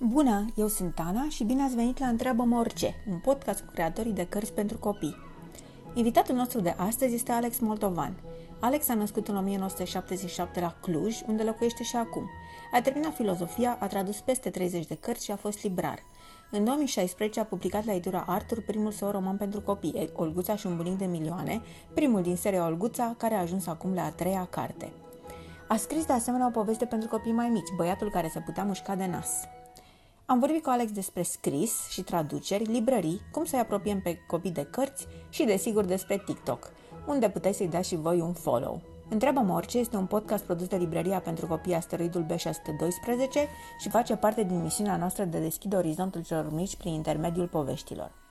Bună, eu sunt Ana și bine ați venit la Întreabă-mă orice, un podcast cu creatorii de cărți pentru copii. Invitatul nostru de astăzi este Alex Moldovan. Alex a născut în 1977 la Cluj, unde locuiește și acum. A terminat filozofia, a tradus peste 30 de cărți și a fost librar. În 2016 a publicat la editura Arthur primul său roman pentru copii, Olguța și un bunic de milioane, primul din seria Olguța, care a ajuns acum la a treia carte. A scris de asemenea o poveste pentru copii mai mici, băiatul care se putea mușca de nas. Am vorbit cu Alex despre scris și traduceri, librării, cum să-i apropiem pe copii de cărți și, desigur, despre TikTok, unde puteți să-i dați și voi un follow. Întreabă-mă orice este un podcast produs de Librăria pentru Copii Asteroidul B612 și face parte din misiunea noastră de deschide orizontul celor mici prin intermediul poveștilor.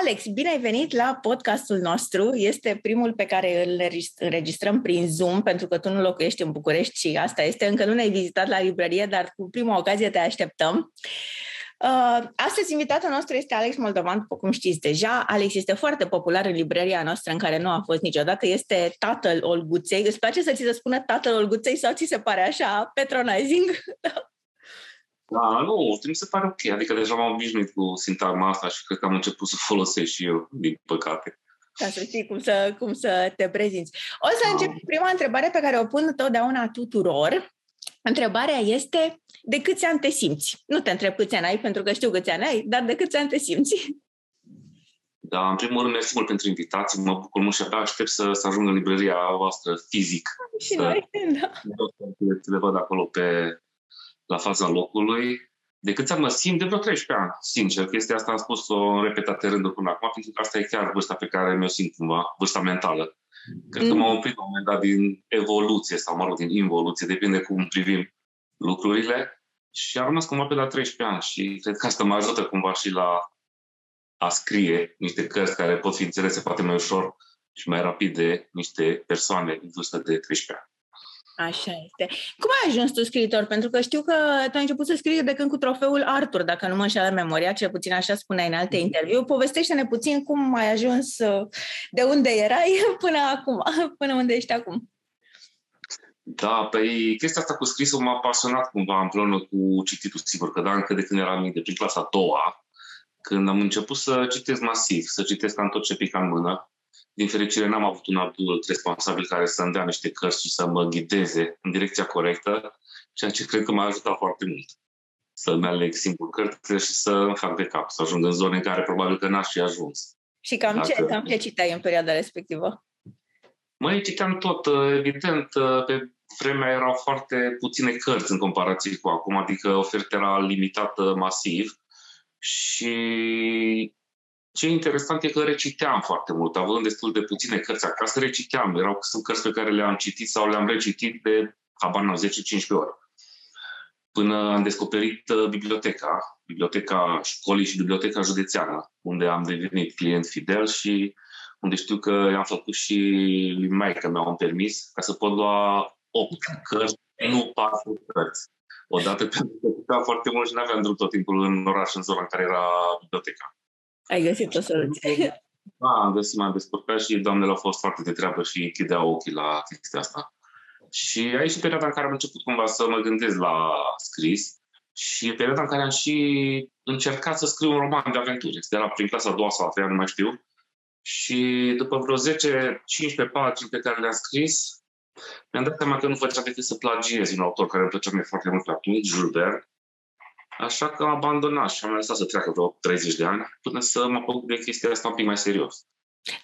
Alex, bine ai venit la podcastul nostru. Este primul pe care îl înregistrăm prin Zoom, pentru că tu nu locuiești în București și asta este. Încă nu ne-ai vizitat la librărie, dar cu prima ocazie te așteptăm. Uh, astăzi invitatul nostru este Alex Moldovan, după cum știți deja. Alex este foarte popular în librăria noastră în care nu a fost niciodată. Este tatăl Olguței. Îți place să ți se spună tatăl Olguței sau ți se pare așa patronizing? Da, nu, mi se pare ok. Adică deja m-am obișnuit cu sintagma asta și cred că am început să folosesc și eu, din păcate. Ca să știi cum să, cum să te prezinți. O să da. încep prima întrebare pe care o pun totdeauna tuturor. Întrebarea este, de câți ani te simți? Nu te întreb câți ani ai, pentru că știu câți ani ai, dar de câți ani te simți? Da, în primul rând, mersi mult pentru invitație. Mă bucur mult și abia aștept să, să ajung în librăria voastră fizic. Și să, noi, da. Să le văd acolo pe, la fața locului, decât să mă simt de vreo 13 ani, sincer. Chestia asta am spus-o în repetate rânduri până acum, pentru că asta e chiar vârsta pe care mi-o simt cumva, vârsta mentală. Cred că m-am mm. oprit la un moment dat din evoluție sau, mă rog, din involuție, depinde cum privim lucrurile. Și am rămas cumva pe la 13 ani și cred că asta mă ajută cumva și la a scrie niște cărți care pot fi înțelese poate mai ușor și mai rapid de niște persoane în vârstă de 13 ani. Așa este. Cum ai ajuns tu scriitor? Pentru că știu că tu ai început să scrii de când cu trofeul Arthur, dacă nu mă înșeală memoria, cel puțin așa spuneai în alte interviu. Povestește-ne puțin cum ai ajuns, de unde erai până acum, până unde ești acum. Da, păi chestia asta cu scrisul m-a pasionat cumva împreună cu cititul, sigur că da, încă de când eram mic, de prin clasa a doua, când am început să citesc masiv, să citesc cam tot ce pica în mână, din fericire n-am avut un adult responsabil care să-mi dea niște cărți și să mă ghideze în direcția corectă, ceea ce cred că m-a ajutat foarte mult. Să-mi aleg singur cărțile și să îmi fac de cap, să ajung în zone în care probabil că n-aș fi ajuns. Și cam Dacă... ce, cam ce citeai în perioada respectivă? Măi, citeam tot. Evident, pe vremea erau foarte puține cărți în comparație cu acum, adică oferta era limitată masiv și ce interesant e că reciteam foarte mult, având destul de puține cărți acasă, reciteam. Erau sunt cărți pe care le-am citit sau le-am recitit de, habar n 10-15 ori. Până am descoperit uh, biblioteca, biblioteca școlii și biblioteca județeană, unde am devenit client fidel și unde știu că i-am făcut și lui Maica mea un permis ca să pot lua 8 cărți, nu 4 cărți. Odată pentru că foarte mult și nu aveam drum tot timpul în oraș, în zona în care era biblioteca. Ai găsit o soluție. Da, am găsit, m-am descurcat și doamnele au fost foarte de treabă și închideau ochii la chestia asta. Și aici și perioada în care am început cumva să mă gândesc la scris și perioada în care am și încercat să scriu un roman de aventuri. Este la prin clasa a doua sau a treia, nu mai știu. Și după vreo 10-15 pagini pe care le-am scris, mi-am dat seama că nu făcea decât să plagiez un autor care îmi plăcea mie foarte mult atunci, Jules Verne, Așa că am abandonat și am lăsat să treacă vreo 30 de ani până să mă apuc de chestia asta un pic mai serios.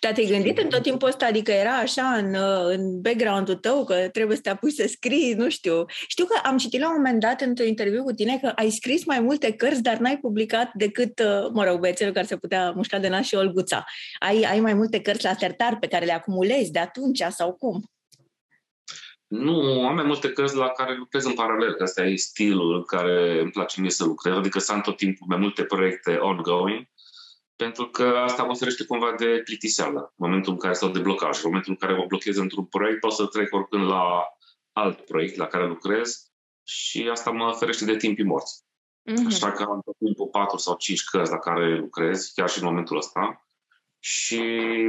Dar te-ai gândit în tot timpul ăsta, adică era așa în, în background-ul tău că trebuie să te apuci să scrii, nu știu. Știu că am citit la un moment dat într-un interviu cu tine că ai scris mai multe cărți, dar n-ai publicat decât, uh, mă rog, băiețelul care se putea mușca de nas și Olguța. Ai, ai mai multe cărți la sertar pe care le acumulezi de atunci sau cum? Nu, am mai multe cărți la care lucrez în paralel, că asta e stilul în care îmi place mie să lucrez, adică să am tot timpul mai multe proiecte ongoing, pentru că asta mă ferește cumva de plictiseală, în momentul în care stau de blocaj, în momentul în care mă blochez într-un proiect, pot să trec oricând la alt proiect la care lucrez și asta mă ferește de timpii morți. Mm-hmm. Așa că am tot timpul 4 sau 5 cărți la care lucrez, chiar și în momentul ăsta. Și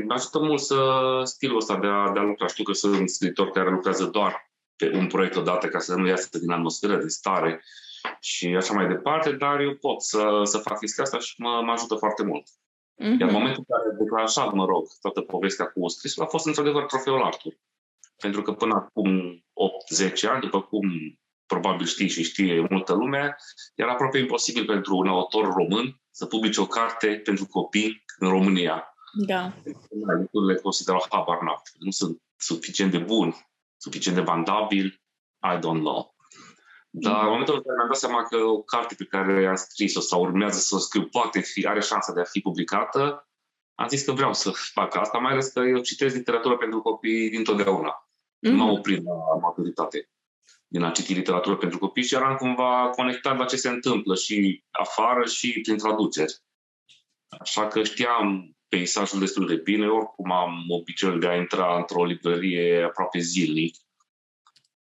mă ajută mult să stilul ăsta de a, de a lucra. Știu că sunt scriitori care lucrează doar pe un proiect odată ca să nu iasă din atmosferă, de stare și așa mai departe, dar eu pot să, să fac chestia asta și mă, mă ajută foarte mult. Mm-hmm. Iar în momentul în care declanșat, mă rog, toată povestea cu scrisul a fost într-adevăr trofeul Artur. Pentru că până acum 8-10 ani, după cum probabil știi și știe multă lume, era aproape imposibil pentru un autor român să publice o carte pentru copii în România. Da. Le considerau habar Nu sunt suficient de buni, suficient de vandabil, I don't know. Dar mm. în momentul în care mi-am dat seama că o carte pe care am scris-o sau urmează să o scriu poate fi, are șansa de a fi publicată, am zis că vreau să fac asta, mai ales că eu citesc literatură pentru copii dintotdeauna. Mm-hmm. Nu m-am oprit la maturitate din a citi literatură pentru copii și eram cumva conectat la ce se întâmplă și afară și prin traduceri. Așa că știam peisajul destul de bine, oricum am obiceiul de a intra într-o librărie aproape zilnic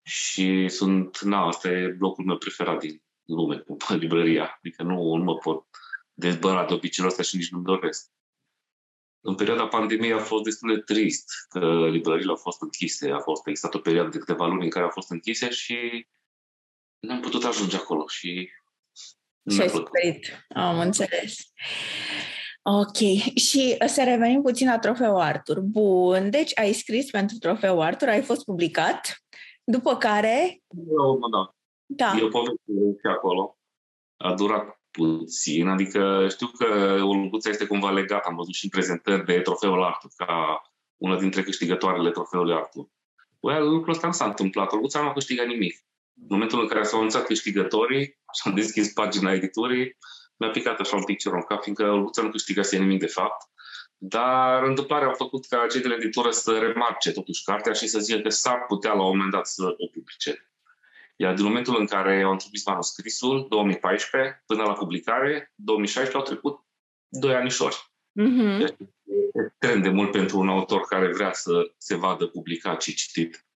și sunt, na, asta e blocul meu preferat din lume, cu librăria. Adică nu, nu mă pot dezbăra de obiceiul ăsta și nici nu-mi doresc. În perioada pandemiei a fost destul de trist că librările au fost închise. A fost existat o perioadă de câteva luni în care au fost închise și nu am putut ajunge acolo și și ai suferit. Am înțeles. Ok. Și să revenim puțin la trofeul Artur. Bun. Deci ai scris pentru trofeul Artur, ai fost publicat, după care... Eu, da. Da. E o poveste acolo. A durat puțin, adică știu că Olguța este cumva legată, am văzut și în prezentări de trofeul Artur, ca una dintre câștigătoarele trofeului Artur. Well, lucrul ăsta nu s-a întâmplat, Olguța nu a câștigat nimic. În momentul în care s-au anunțat câștigătorii și am deschis pagina editurii, mi-a picat așa un pic cerul în cap, fiindcă Olguța nu câștigase nimic de fapt. Dar întâmplarea a făcut ca cei de la editură să remarce totuși cartea și să zică că s-ar putea la un moment dat să o publice. Iar din momentul în care au început manuscrisul, 2014, până la publicare, 2016 au trecut doi anișori. Mm-hmm. Deci, extrem de mult pentru un autor care vrea să se vadă publicat și citit.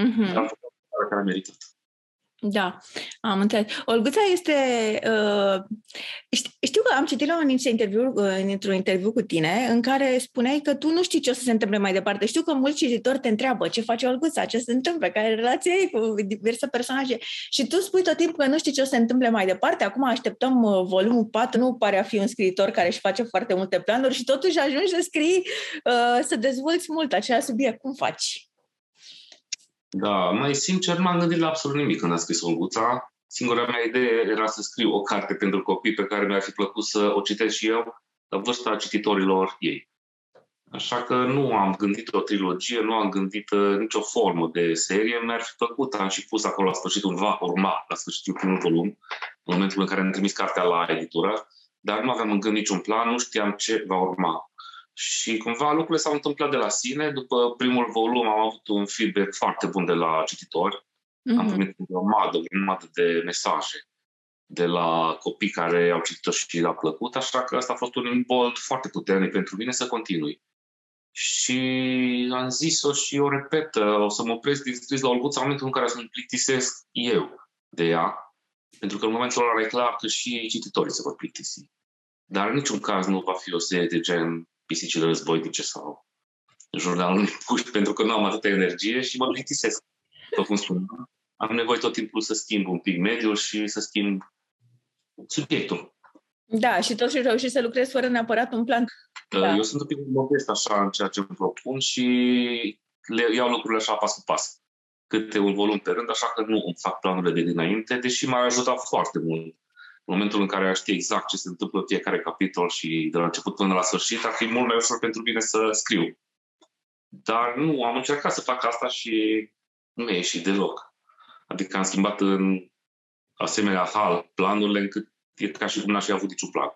Mm-hmm. Dar care a meritat. Da, am înțeles. Olguța este... Uh, știu că am citit la un interviu, uh, într-un interviu cu tine în care spuneai că tu nu știi ce o să se întâmple mai departe. Știu că mulți cititori te întreabă ce face Olguța, ce se întâmplă, care e relația ei cu diverse personaje și tu spui tot timpul că nu știi ce o să se întâmple mai departe. Acum așteptăm uh, volumul 4, nu pare a fi un scriitor care își face foarte multe planuri și totuși ajungi să scrii, uh, să dezvolți mult același subiect. Cum faci? Da, mai sincer, m-am gândit la absolut nimic când am scris Olguța. Singura mea idee era să scriu o carte pentru copii pe care mi-ar fi plăcut să o citesc și eu la vârsta cititorilor ei. Așa că nu am gândit o trilogie, nu am gândit uh, nicio formă de serie. Mi-ar fi plăcut, am și pus acolo la sfârșit un va urma, la sfârșitul primul volum, în momentul în care am trimis cartea la editură, dar nu aveam în gând niciun plan, nu știam ce va urma. Și cumva lucrurile s-au întâmplat de la sine. După primul volum am avut un feedback foarte bun de la cititori. Mm-hmm. Am primit o madă, o madă de mesaje de la copii care au citit-o și le-a plăcut, așa că asta a fost un imbold foarte puternic pentru mine să continui. Și am zis-o și o repet, o să mă opresc din scris la Olguța în momentul în care să mă plictisesc eu de ea, pentru că în momentul ăla e clar că și cititorii se vor plictisi. Dar în niciun caz nu va fi o serie de gen pisicile războinice sau jurnalul puști pentru că nu am atâta energie și mă plictisesc. După cum spuneam, am nevoie tot timpul să schimb un pic mediul și să schimb subiectul. Da, și totuși reușești să lucrezi fără neapărat un plan. Da. Eu sunt un pic modest așa în ceea ce îmi propun și le iau lucrurile așa pas cu pas. Câte un volum pe rând, așa că nu îmi fac planurile de dinainte, deși m-a ajutat foarte mult în momentul în care aș ști exact ce se întâmplă în fiecare capitol și de la început până la sfârșit, ar fi mult mai ușor pentru mine să scriu. Dar nu, am încercat să fac asta și nu e ieșit deloc. Adică am schimbat în asemenea hal planurile încât e ca și cum n-aș fi avut niciun plan.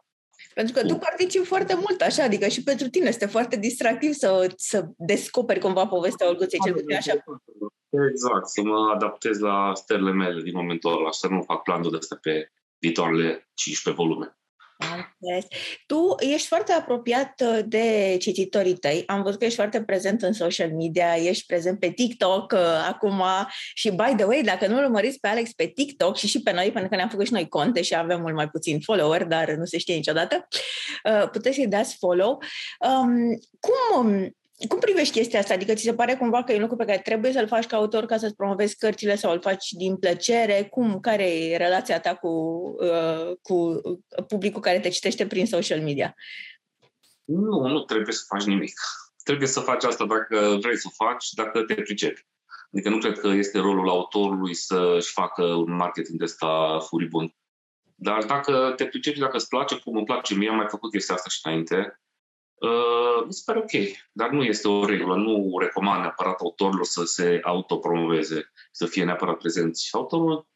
Pentru că tu participi foarte mult, așa, adică și pentru tine este foarte distractiv să, să descoperi cumva povestea Olguței, cel puțin așa. Exact, să mă adaptez la stările mele din momentul ăla, să nu fac planul de astea pe viitoarele 15 volume. Tu ești foarte apropiat uh, de cititorii tăi. Am văzut că ești foarte prezent în social media, ești prezent pe TikTok uh, acum și, by the way, dacă nu urmăriți pe Alex pe TikTok și și pe noi, pentru că ne-am făcut și noi conte și avem mult mai puțin follower, dar nu se știe niciodată, uh, puteți să-i dați follow. Um, cum um, cum privești chestia asta? Adică ți se pare cumva că e un lucru pe care trebuie să-l faci ca autor ca să-ți promovezi cărțile sau îl faci din plăcere? Cum? Care e relația ta cu, uh, cu publicul care te citește prin social media? Nu, nu trebuie să faci nimic. Trebuie să faci asta dacă vrei să o faci, dacă te pricepi. Adică nu cred că este rolul autorului să-și facă un marketing de ăsta furibund. Dar dacă te pricepi, dacă îți place, cum îmi place mie, am mai făcut chestia asta și înainte, uh, mi se pare ok. Dar nu este o regulă. Nu recomand neapărat autorilor să se autopromoveze, să fie neapărat prezenți. Autorul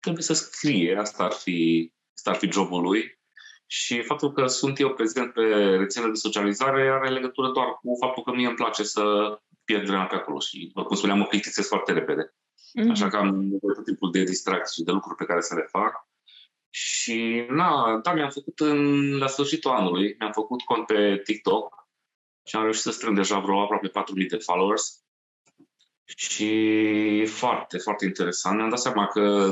trebuie să scrie, asta ar fi, asta ar fi jobul lui. Și faptul că sunt eu prezent pe rețelele de socializare are legătură doar cu faptul că mie îmi place să pierd vremea pe acolo și, cum spuneam, mă plictisesc foarte repede. Mm-hmm. Așa că am nevoie tot timpul de distracții și de lucruri pe care să le fac. Și, na, da, mi-am făcut în, la sfârșitul anului, mi-am făcut cont pe TikTok și am reușit să strâng deja vreo aproape 4.000 de followers. Și e foarte, foarte interesant. Mi-am dat seama că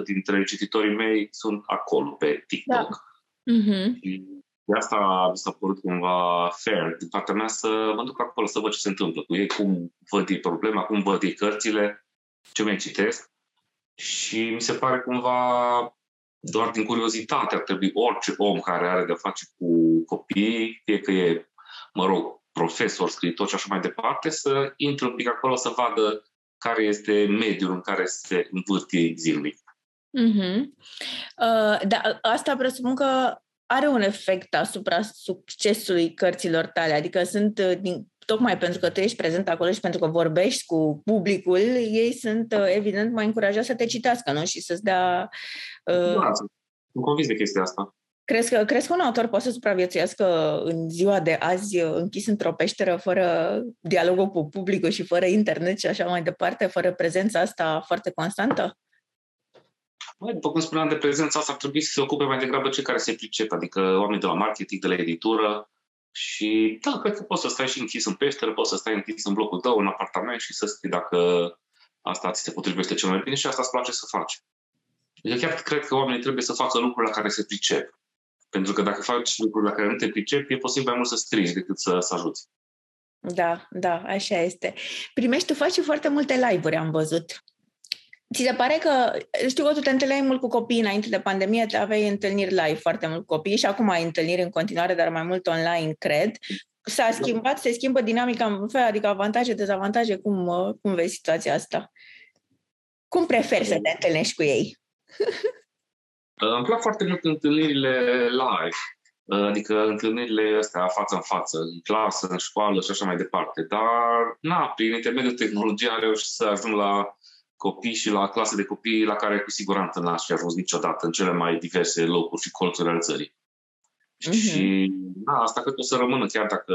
90% dintre cititorii mei sunt acolo, pe TikTok. Da. Mm-hmm. de asta mi s-a părut cumva fair din partea mea să mă duc acolo să văd ce se întâmplă cu ei, cum văd ei problema, cum văd ei cărțile, ce mai citesc. Și mi se pare cumva doar din curiozitate ar trebui orice om care are de-a face cu copii, fie că e, mă rog, profesor, scriitor și așa mai departe, să intre un pic acolo să vadă care este mediul în care se învârti zilnic. Mm-hmm. Uh, da, asta presupun că are un efect asupra succesului cărților tale, adică sunt uh, din, tocmai pentru că tu ești prezent acolo și pentru că vorbești cu publicul, ei sunt uh, evident mai încurajați să te citească, nu? Și să-ți dea... Uh... Da, sunt convins de chestia asta. Crezi că, crezi că un autor poate să supraviețuiască în ziua de azi uh, închis într-o peșteră fără dialogul cu publicul și fără internet și așa mai departe, fără prezența asta foarte constantă? Băi, după cum spuneam, de prezența asta ar trebui să se ocupe mai degrabă cei care se pricep, adică oamenii de la marketing, de la editură, și da, cred că poți să stai și închis în peșteră, poți să stai închis în blocul tău, în apartament și să scrii dacă asta ți se potrivește cel mai bine și asta îți place să faci. Eu chiar cred că oamenii trebuie să facă lucruri la care se pricep. Pentru că dacă faci lucruri la care nu te pricepi, e posibil mai mult să strigi decât să, să ajuți. Da, da, așa este. Primești, tu faci foarte multe live-uri, am văzut. Ți se pare că, știu că tu te întâlneai mult cu copii înainte de pandemie, te aveai întâlniri live foarte mult cu copii și acum ai întâlniri în continuare, dar mai mult online, cred. S-a schimbat, se schimbă dinamica în fel, adică avantaje, dezavantaje, cum, cum vezi situația asta? Cum preferi să te întâlnești cu ei? Îmi plac foarte mult întâlnirile live, adică întâlnirile astea față în față, în clasă, în școală și așa mai departe. Dar, na, prin intermediul tehnologiei am reușit să ajung la copii și la clase de copii la care cu siguranță n-aș fi ajuns niciodată în cele mai diverse locuri și colțuri ale țării. Uh-huh. Și da, asta cred că o să rămână chiar dacă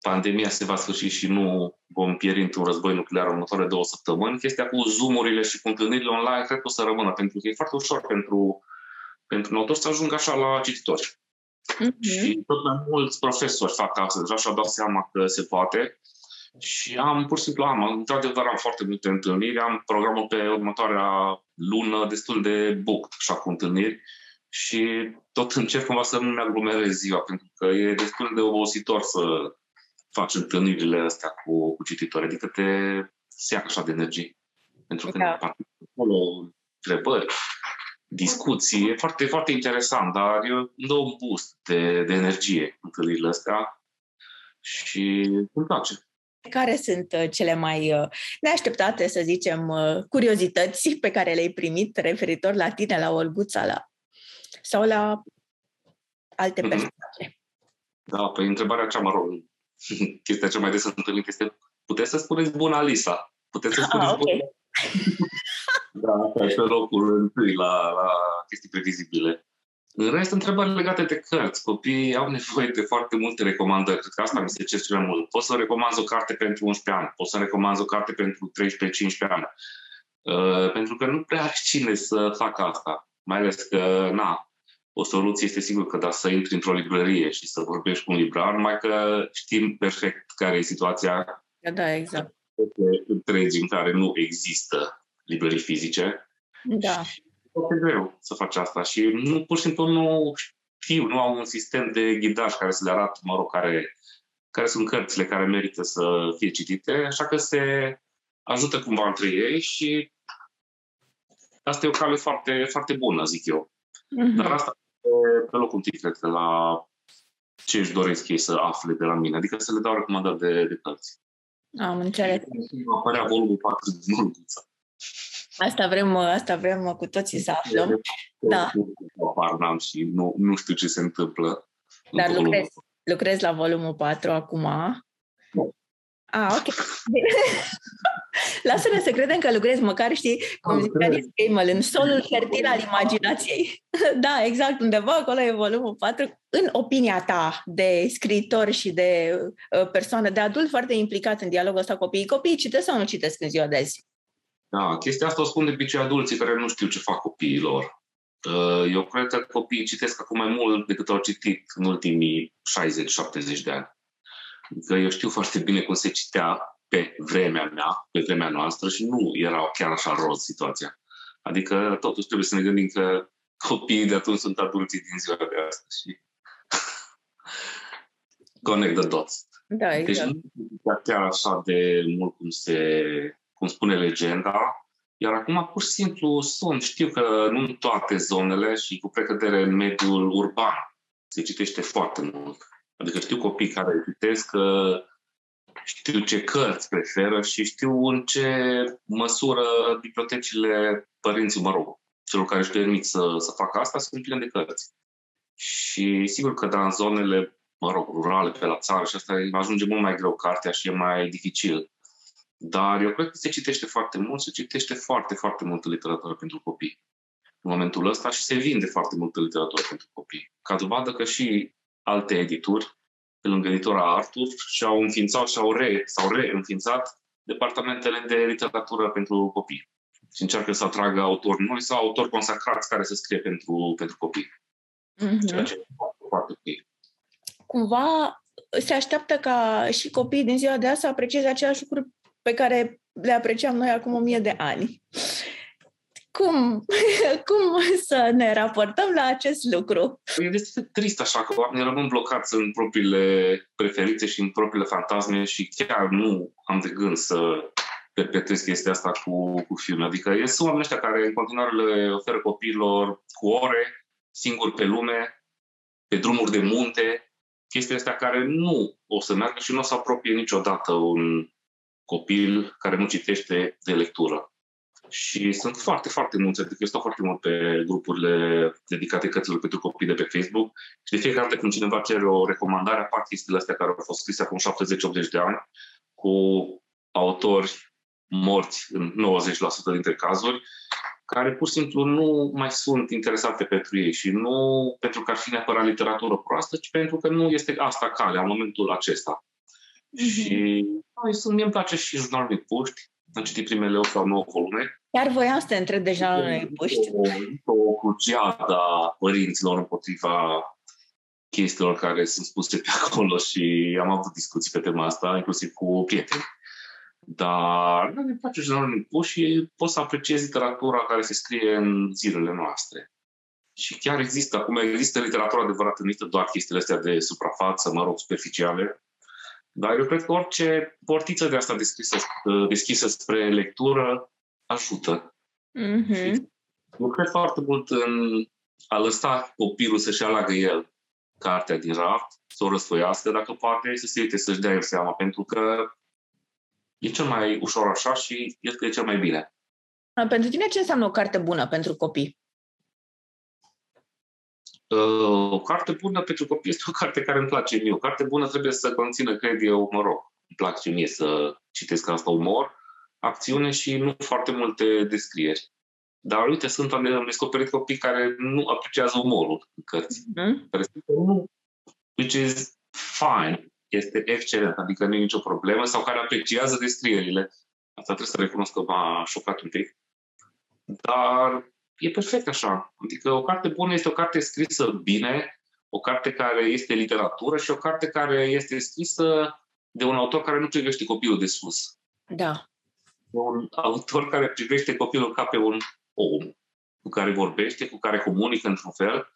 pandemia se va sfârși și nu vom pieri într-un război nuclear în următoarele două săptămâni, chestia cu zoom-urile și cu întâlnirile online cred că o să rămână, pentru că e foarte ușor pentru, pentru un autor să ajungă așa la cititori. Uh-huh. Și tot mai mulți profesori fac asta, deja și-au dat seama că se poate și am, pur și simplu, am, într-adevăr am foarte multe întâlniri, am programul pe următoarea lună destul de booked, așa cu întâlniri și tot încerc cumva să nu-mi aglomerez ziua, pentru că e destul de obositor să faci întâlnirile astea cu, cu cititori, adică te se ia așa de energie. Pentru că da. acolo întrebări, discuții, e foarte, foarte interesant, dar eu îmi dă un boost de, de energie întâlnirile astea și îmi place. Care sunt uh, cele mai uh, neașteptate, să zicem, uh, curiozități pe care le-ai primit referitor la tine, la Olguța, la... sau la alte mhm. persoane? Da, păi întrebarea cea, mă rog, chestia cea mai des întâlnită este puteți să spuneți bună Alisa? Puteți să ah, spuneți ah, okay. da, asta e pe locul întâi la, la chestii previzibile. În rest, întrebări legate de cărți. Copiii au nevoie de foarte multe recomandări. Cred că asta mi se cer cel mai mult. Poți să recomand o carte pentru 11 ani, poți să recomand o carte pentru 13-15 ani. Uh, pentru că nu prea ai cine să facă asta. Mai ales că, na, o soluție este sigur că da, să intri într-o librărie și să vorbești cu un librar, numai că știm perfect care e situația. Da, da exact. Întregi în care nu există librării fizice. Da. Și foarte greu să faci asta și nu, pur și simplu nu știu, nu au un sistem de ghidaj care să le arată, mă rog, care care sunt cărțile care merită să fie citite, așa că se ajută cumva între ei și asta e o cale foarte, foarte bună, zic eu. Mm-hmm. Dar asta pe, pe locul întâi, cred că, la ce își doresc ei să afle de la mine, adică să le dau recomandări de, de cărți. Am înțeles. Apărea volumul 4 din Olguța. Asta vrem, asta vrem cu toții să aflăm. Da. n-am și nu, nu știu ce se întâmplă. Dar lucrezi, lucrezi la volumul 4 acum. Nu. Ah, ok. Lasă-ne să credem că lucrezi, măcar știi, cum zicea Disclaimer, în solul fertil al imaginației. da, exact, undeva acolo e volumul 4. În opinia ta de scriitor și de uh, persoană, de adult foarte implicat în dialogul ăsta copiii, copiii citesc sau nu citesc în ziua de azi? Da, chestia asta o spun de obicei adulții care nu știu ce fac copiilor. Uh, eu cred că copiii citesc acum mai mult decât au citit în ultimii 60-70 de ani. Adică eu știu foarte bine cum se citea pe vremea mea, pe vremea noastră și nu era chiar așa roz situația. Adică totuși trebuie să ne gândim că copiii de atunci sunt adulții din ziua de astăzi și connect the dots. Da, deci exact. Deci nu chiar așa de mult cum se cum spune legenda, iar acum pur și simplu sunt, știu că nu în toate zonele și cu precădere în mediul urban se citește foarte mult. Adică știu copii care citesc, știu ce cărți preferă și știu în ce măsură bibliotecile părinții, mă rog, celor care își permit să, să facă asta, sunt pline de cărți. Și sigur că da, în zonele, mă rog, rurale, pe la țară și asta ajunge mult mai greu cartea și e mai dificil. Dar eu cred că se citește foarte mult, se citește foarte, foarte multă literatură pentru copii în momentul ăsta și se vinde foarte multă literatură pentru copii. Ca dovadă că și alte edituri, pe lângă editora Artur, și-au înființat și-au re, sau reînființat departamentele de literatură pentru copii. Și încearcă să atragă autori noi sau autori consacrați care să scrie pentru, pentru copii. Mm-hmm. Ceea ce e foarte ok. Cumva se așteaptă ca și copiii din ziua de azi să aprecieze același lucruri pe care le apreciam noi acum o mie de ani. Cum, cum să ne raportăm la acest lucru? E destul de trist așa că oamenii rămân blocați în propriile preferințe și în propriile fantasme și chiar nu am de gând să perpetuez chestia asta cu, cu filme. Adică e, sunt oameni ăștia care în continuare le oferă copiilor cu ore, singuri pe lume, pe drumuri de munte, chestia astea care nu o să meargă și nu o să apropie niciodată un, copil care nu citește de lectură. Și sunt foarte, foarte mulți, adică eu stau foarte mult pe grupurile dedicate cărților pentru copii de pe Facebook și de fiecare dată când cineva cere o recomandare, apar chestiile astea care au fost scrise acum 70-80 de ani, cu autori morți în 90% dintre cazuri, care pur și simplu nu mai sunt interesate pentru ei și nu pentru că ar fi neapărat literatură proastă, ci pentru că nu este asta calea în momentul acesta. Mm-hmm. Și noi sunt, mie îmi place și jurnalul lui Puști. Am citit primele 8 sau 9 volume. Chiar voiam să te întreb de jurnalul lui Puști. O, o cruciada părinților împotriva chestiilor care sunt spuse pe acolo și am avut discuții pe tema asta, inclusiv cu prieteni. Dar nu ne place jurnalul lui Puști și poți să apreciezi literatura care se scrie în zilele noastre. Și chiar există, acum există literatură adevărată, nu doar chestiile astea de suprafață, mă rog, superficiale, dar eu cred că orice portiță de asta deschisă, deschisă spre lectură ajută. Mm-hmm. Eu cred foarte mult în a lăsa copilul să-și aleagă el cartea din raft, să o răsfoiască dacă poate, să se uite să-și dea el seama, pentru că e cel mai ușor așa și el că e cel mai bine. Pentru tine ce înseamnă o carte bună pentru copii? Uh, o carte bună pentru copii este o carte care îmi place mie. O carte bună trebuie să conțină, cred eu, mă rog, îmi place mie să citesc asta umor, acțiune și nu foarte multe descrieri. Dar uite, sunt am, am descoperit copii care nu apreciază umorul în cărți. Mm-hmm. Care nu, which is fine, este excelent, adică nu e nicio problemă, sau care apreciază descrierile. Asta trebuie să recunosc că m-a șocat un pic. Dar e perfect așa. Adică o carte bună este o carte scrisă bine, o carte care este literatură și o carte care este scrisă de un autor care nu privește copilul de sus. Da. Un autor care privește copilul ca pe un om cu care vorbește, cu care comunică într-un fel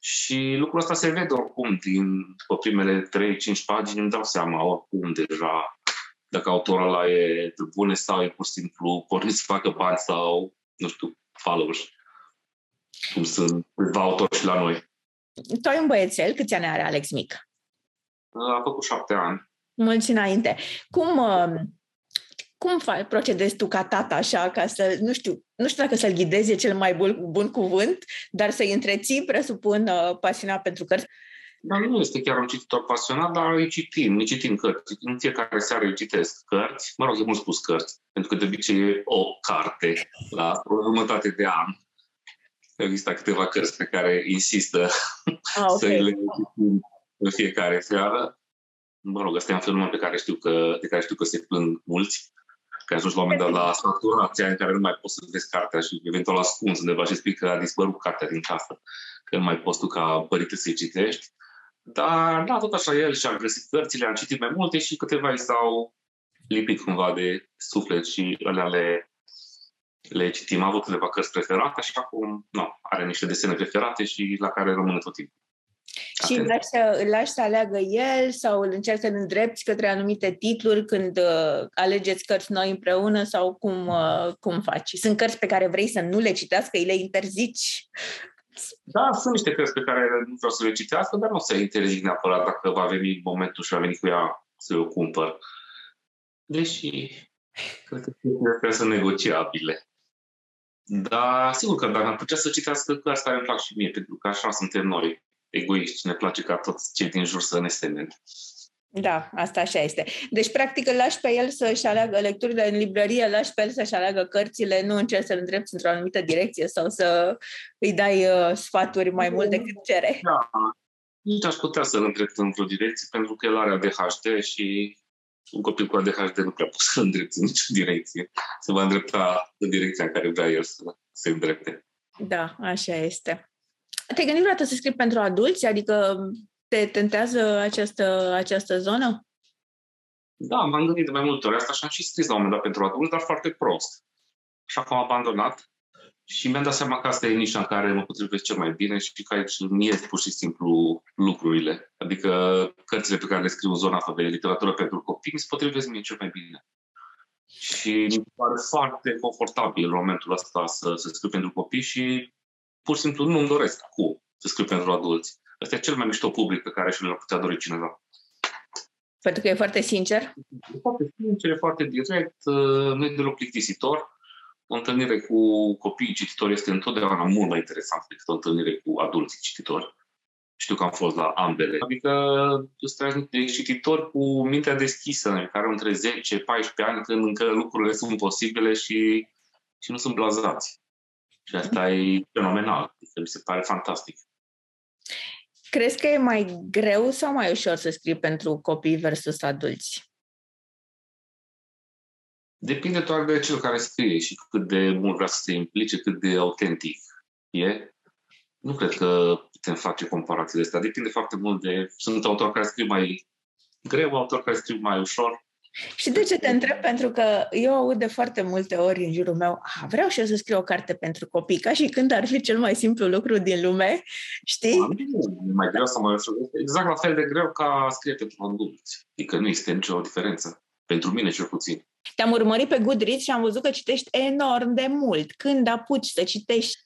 Și lucrul ăsta se vede oricum din după primele 3-5 pagini, îmi dau seama oricum deja dacă autorul ăla e bune sau e pur și simplu pornit să facă bani sau, nu știu, followers. Cum sunt câțiva autori și la noi. Tu ai un băiețel, câți ani are Alex Mic? A făcut șapte ani. Mulți înainte. Cum, uh, cum faci, procedezi tu ca tata așa, ca să, nu știu, nu știu dacă să-l ghidezi cel mai bun, bun cuvânt, dar să-i întreții, presupun, uh, pasiunea pentru cărți? Dar nu este chiar un cititor pasionat, dar îi citim, îi citim cărți. În fiecare seară îi citesc cărți. Mă rog, e mult spus cărți, pentru că de obicei e o carte la o jumătate de an. Există câteva cărți pe care insistă ah, okay. să le citim în fiecare seară. Mă rog, asta e un fenomen pe care știu că, de care știu că se plâng mulți că ajungi la un moment dat la saturația în care nu mai poți să vezi cartea și eventual ascuns undeva și spui că a dispărut cartea din casă, că nu mai poți tu ca părinte să-i citești. Dar, da, tot așa, el și-a găsit cărțile, am citit mai multe și câteva i s-au lipit cumva de suflet și alea le, le citim. Am avut câteva cărți preferate și acum nu, are niște desene preferate și la care rămâne tot timpul. Și îl lași, să, îl lași să aleagă el sau îl încerci să-l îndrepti către anumite titluri când uh, alegeți cărți noi împreună sau cum, uh, cum faci? Sunt cărți pe care vrei să nu le citească, îi le interzici? Da, sunt niște cărți pe care nu vreau să le citească, dar nu o să interzic neapărat dacă va veni momentul și va veni cu ea să o cumpăr. Deși cred că sunt negociabile. Dar sigur că dacă am putea să citească cărți care îmi plac și mie, pentru că așa suntem noi egoiști, ne place ca toți cei din jur să ne semene. Da, asta așa este. Deci, practic, îl lași pe el să-și aleagă lecturile în librărie, lași pe el să-și aleagă cărțile, nu încerci să-l îndrepti într-o anumită direcție sau să îi dai uh, sfaturi mai mult decât cere. Da, nici aș putea să-l îndrept într-o direcție, pentru că el are ADHD și un copil cu ADHD nu prea poți să-l îndrepti în nicio direcție. Se va îndrepta în direcția în care vrea el să se îndrepte. Da, așa este. Te-ai gândit vreodată să scrii pentru adulți? Adică te tentează această, această zonă? Da, m-am gândit de mai multe ori asta și am și scris la un moment dat pentru adulți, dar foarte prost. Și acum am abandonat și mi-am dat seama că asta e nișa în care mă potrivesc cel mai bine și că aici mie pur și simplu lucrurile. Adică cărțile pe care le scriu în zona asta de literatură pentru copii mi se potrivesc mie cel mai bine. Și mi pare foarte confortabil în momentul ăsta să, să scriu pentru copii și pur și simplu nu îmi doresc cu să scriu pentru adulți. Ăsta e cel mai mișto public pe care și l-ar putea dori cineva. Pentru că e foarte sincer? E foarte sincer, e foarte direct, uh, nu e deloc plictisitor. O întâlnire cu copiii cititori este întotdeauna mult mai interesant decât o întâlnire cu adulții cititori. Știu că am fost la ambele. Adică sunt de cititori cu mintea deschisă, care au între 10-14 ani, când încă lucrurile sunt posibile și, și nu sunt blazați. Și asta e fenomenal. Adică mi se pare fantastic. Crezi că e mai greu sau mai ușor să scrii pentru copii versus adulți? Depinde doar de cel care scrie și cât de mult vrea să se implice, cât de autentic e. Nu cred că putem face comparații de astea. Depinde foarte mult de... Sunt autori care scriu mai greu, autori care scriu mai ușor. Și de ce te întreb? Pentru că eu aud de foarte multe ori în jurul meu, a, vreau și eu să scriu o carte pentru copii, ca și când ar fi cel mai simplu lucru din lume, știi? E mai greu sau mai ușor. Exact la fel de greu ca scrie pentru adulți. Adică nu este nicio diferență. Pentru mine, cel puțin. Te-am urmărit pe Goodreads și am văzut că citești enorm de mult. Când apuci să citești?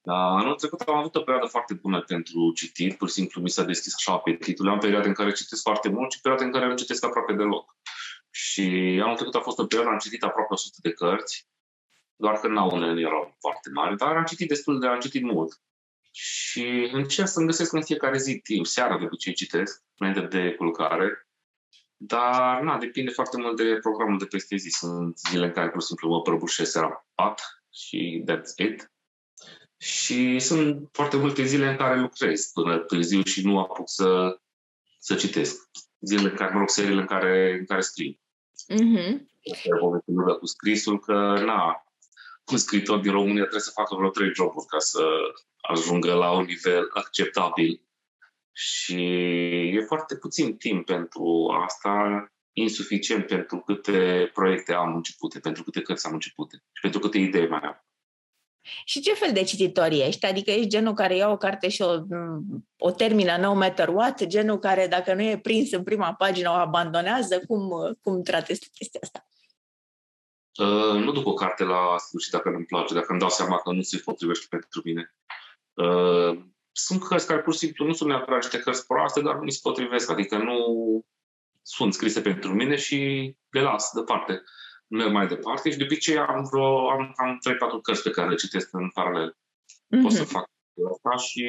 Da, anul trecut am avut o perioadă foarte bună pentru citit, pur și simplu mi s-a deschis așa apetitul. Am perioade în care citesc foarte mult și perioade în care nu citesc aproape deloc. Și anul trecut a fost o perioadă, am citit aproape 100 de cărți, doar că n-au unele erau foarte mari, dar am citit destul de, am citit mult. Și încerc să-mi găsesc în fiecare zi timp, seara de obicei citesc, înainte de culcare, dar, na, depinde foarte mult de programul de peste zi. Sunt zile în care, pur și simplu, mă prăbușesc seara pat și that's it. Și sunt foarte multe zile în care lucrez până târziu și nu apuc să, să citesc. Zilele în care, mă rog, seriile în care, în care scriu. Mm-hmm. cu scrisul că, na, un scriitor din România trebuie să facă vreo trei joburi ca să ajungă la un nivel acceptabil. Și e foarte puțin timp pentru asta, insuficient pentru câte proiecte am începute, pentru câte cărți am începute și pentru câte idei mai am. Și ce fel de cititor ești? Adică ești genul care ia o carte și o, o termină no matter what? Genul care dacă nu e prins în prima pagină o abandonează? Cum, cum tratezi chestia asta? Uh, nu duc o carte la sfârșit dacă nu-mi place, dacă îmi dau seama că nu se potrivește pentru mine. Uh, sunt cărți care pur și simplu nu sunt neapărat niște cărți proaste, dar nu mi se potrivesc. Adică nu sunt scrise pentru mine și le las deoparte. Merg mai departe și de obicei am vreo, am cam 3-4 cărți pe care le citesc în paralel. Mm-hmm. Pot să mhm. fac asta și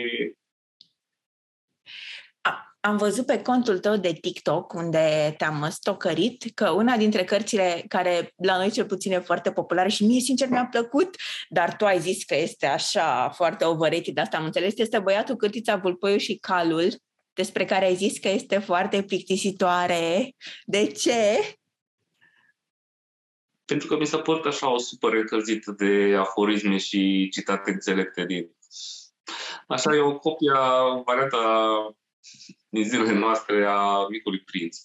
am văzut pe contul tău de TikTok, unde te-am stocărit, că una dintre cărțile care la noi cel puțin e foarte populară și mie sincer mi-a plăcut, dar tu ai zis că este așa foarte overrated, de asta am înțeles, este Băiatul Cârtița, Vulpoiu și Calul, despre care ai zis că este foarte plictisitoare. De ce? Pentru că mi s-a părut așa o super încălzită de aforisme și citate înțelepte din... Așa e o copie a varianta din zilele noastre a Micului Prinț.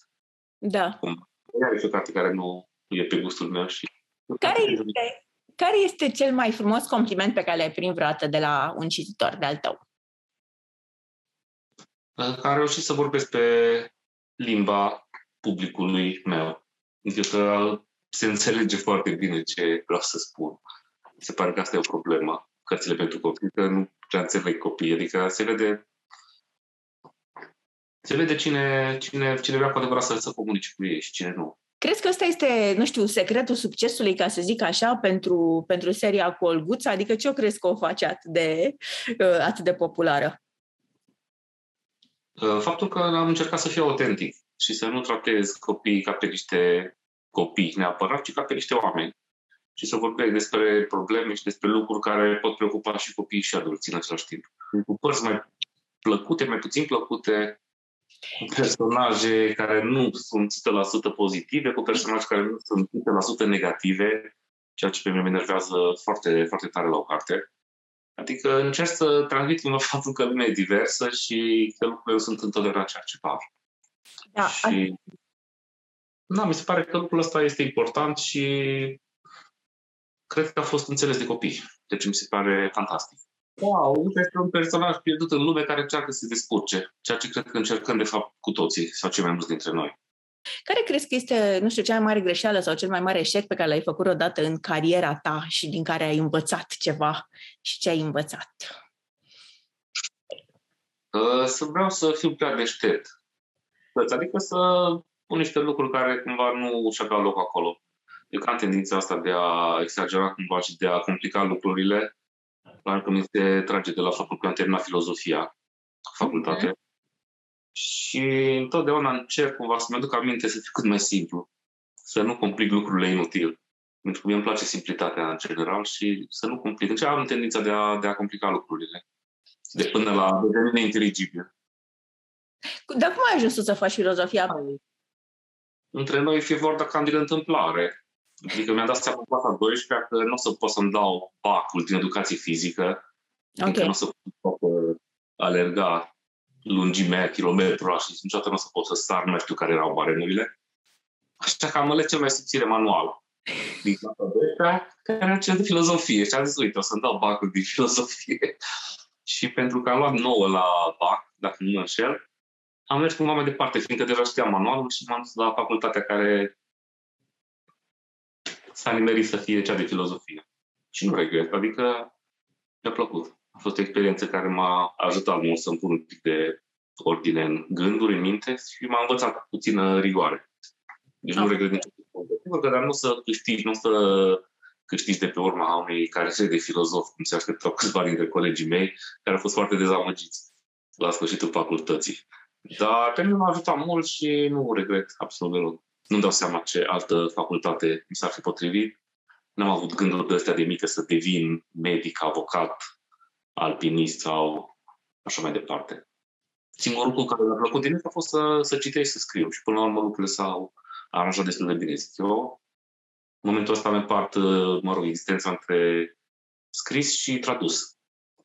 Da. Cum? E o carte care nu e pe gustul meu și... Care este, care este cel mai frumos compliment pe care l-ai primit vreodată de la un cititor de-al tău? Că am reușit să vorbesc pe limba publicului meu. Adică că se înțelege foarte bine ce vreau să spun. Se pare că asta e o problemă. Cărțile pentru copii, că nu prea înțeleg copiii. Adică se vede se vede cine, cine, cine vrea cu adevărat să, să comunice cu ei și cine nu. Crezi că ăsta este, nu știu, secretul succesului, ca să zic așa, pentru, pentru seria cu Olguța? Adică ce o crezi că o face atât de, uh, atât de populară? Uh, faptul că am încercat să fiu autentic și să nu tratez copiii ca pe niște copii neapărat, ci ca pe niște oameni. Și să vorbesc despre probleme și despre lucruri care pot preocupa și copiii și adulții în același timp. Cu părți mai plăcute, mai puțin plăcute, cu personaje care nu sunt 100% pozitive, cu personaje care nu sunt 100% negative, ceea ce pe mine mă enervează foarte, foarte tare la o carte. Adică încerc să transmit un faptul că lumea e diversă și că lucrurile sunt întotdeauna ceea ce par. Da, și... Da, mi se pare că lucrul ăsta este important și cred că a fost înțeles de copii. Deci mi se pare fantastic. Wow, este un personaj pierdut în lume care încearcă să se descurce, ceea ce cred că încercăm de fapt cu toții, sau cei mai mulți dintre noi. Care crezi că este, nu știu, cea mai mare greșeală sau cel mai mare eșec pe care l-ai făcut odată în cariera ta și din care ai învățat ceva și ce ai învățat? Uh, să vreau să fiu prea deștept. Adică să pun niște lucruri care cumva nu și aveau loc acolo. Eu am tendința asta de a exagera cumva și de a complica lucrurile Clar că mi se trage de la faptul că am terminat filozofia facultate. Okay. Și întotdeauna încerc cumva să-mi aduc aminte să fiu cât mai simplu. Să nu complic lucrurile inutil. Pentru că mie îmi place simplitatea în general și să nu complic. Deci am tendința de a, de a complica lucrurile. De până la devenire inteligibil. Dar cum ai ajuns să faci filozofia? Între noi fie vorba cam din întâmplare. Adică mi-am dat seama în clasa 12 că nu o să pot să-mi dau bacul din educație fizică, okay. adică nu o să pot alerga lungimea, kilometru și niciodată nu o să pot să sar, nu știu care erau baremurile. Așa că am ales cel mai subțire manual din clasa 12 care era cel de filozofie și am zis, uite, o să-mi dau bacul din filozofie. și pentru că am luat 9 la bac, dacă nu mă înșel, am mers cumva mai departe, fiindcă deja știam manualul și m-am dus la facultatea care s-a nimerit să fie cea de filozofie. Și nu regret, adică mi-a plăcut. A fost o experiență care m-a ajutat mult să-mi pun un pic de ordine în gânduri, în minte și m-a învățat puțină rigoare. Deci nu regret niciodată. Dar nu să câștigi, nu să câștigi de pe urma unei care de filozof, cum se așteptau câțiva dintre colegii mei, care au fost foarte dezamăgiți la sfârșitul facultății. Dar pe mine m-a ajutat mult și nu regret absolut deloc. Nu-mi dau seama ce altă facultate mi s-ar fi potrivit. N-am avut gândul de astea de mică să devin medic, avocat, alpinist sau așa mai departe. Singurul lucru care mi-a plăcut din a fost să, să citesc și să scriu și până la urmă lucrurile s-au aranjat destul de bine. Zic eu, în momentul ăsta mi part, mă rog, existența între scris și tradus.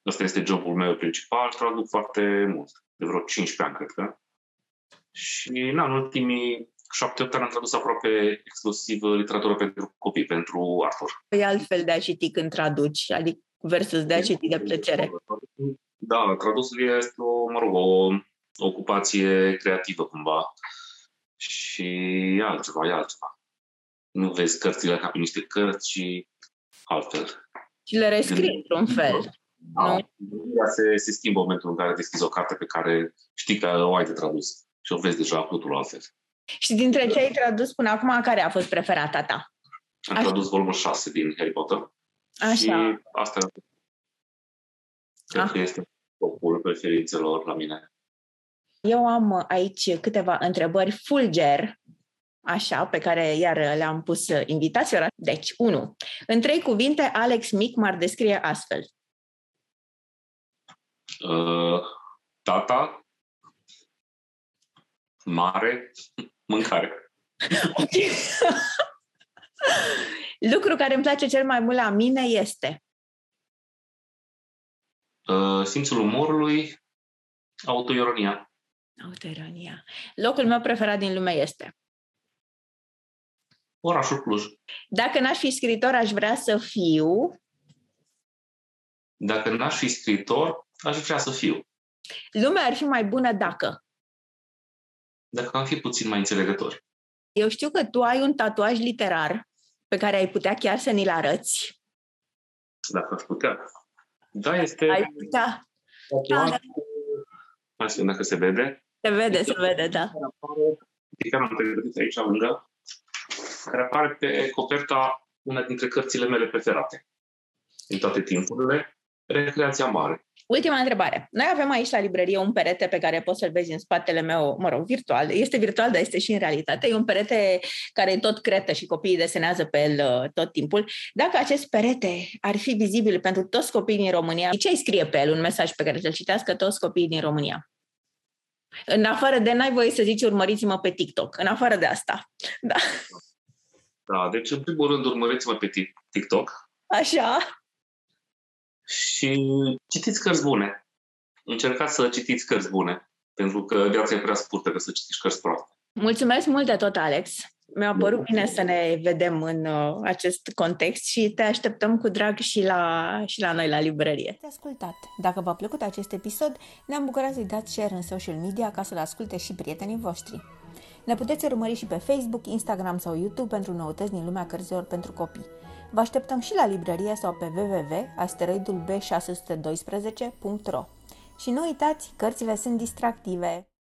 Asta este jobul meu principal, traduc foarte mult, de vreo 15 ani, cred că. Și na, în ultimii șapte opt ani am tradus aproape exclusiv literatură pentru copii, pentru Arthur. E altfel de a citi când traduci, adică versus de a citi de plăcere. Da, tradusul este o, mă rog, o ocupație creativă cumva și e altceva, e altceva. Nu vezi cărțile ca pe niște cărți, ci altfel. Și le rescrii într-un fel. Da, nu? Se, se schimbă momentul în care deschizi o carte pe care știi că o ai de tradus și o vezi deja cu altfel. Și dintre ce ai tradus până acum, care a fost preferata ta? Am Așa. tradus volumul 6 din Harry Potter. Așa. Și asta cred ah. că este topul preferințelor la mine. Eu am aici câteva întrebări fulger, așa, pe care iar le-am pus invitațiilor. Deci, 1. În trei cuvinte, Alex Mic m-ar descrie astfel. Uh, tata, mare, mâncare. Lucru care îmi place cel mai mult la mine este? Uh, simțul umorului, autoironia. Autoironia. Locul meu preferat din lume este? Orașul Cluj. Dacă n-aș fi scriitor, aș vrea să fiu... Dacă n-aș fi scriitor, aș vrea să fiu. Lumea ar fi mai bună dacă... Dacă am fi puțin mai înțelegători. Eu știu că tu ai un tatuaj literar pe care ai putea chiar să ni-l arăți. Dacă aș putea. Da, este... Ai putea. Da, da. Hai să dacă se vede. Se vede, se vede, da. Care am pregătit aici lângă, care apare pe coperta una dintre cărțile mele preferate din toate timpurile, Recreația Mare. Ultima întrebare. Noi avem aici la librărie un perete pe care poți să-l vezi în spatele meu, mă rog, virtual. Este virtual, dar este și în realitate. E un perete care e tot cretă și copiii desenează pe el uh, tot timpul. Dacă acest perete ar fi vizibil pentru toți copiii din România, ce ai scrie pe el un mesaj pe care să-l citească toți copiii din România? În afară de n-ai voie să zici urmăriți-mă pe TikTok. În afară de asta. Da. Da, deci în primul rând urmăriți-mă pe TikTok. Așa și citiți cărți bune. Încercați să citiți cărți bune, pentru că viața e prea scurtă ca să citiți cărți proaste. Mulțumesc mult de tot, Alex. Mi-a părut bine să ne vedem în uh, acest context și te așteptăm cu drag și la, și la noi la librărie. Te ascultat. Dacă v-a plăcut acest episod, ne-am bucurat să-i dați share în social media ca să-l asculte și prietenii voștri. Ne puteți urmări și pe Facebook, Instagram sau YouTube pentru noutăți din lumea cărților pentru copii. Vă așteptăm și la librărie sau pe www.asteroidulb612.ro. Și nu uitați, cărțile sunt distractive!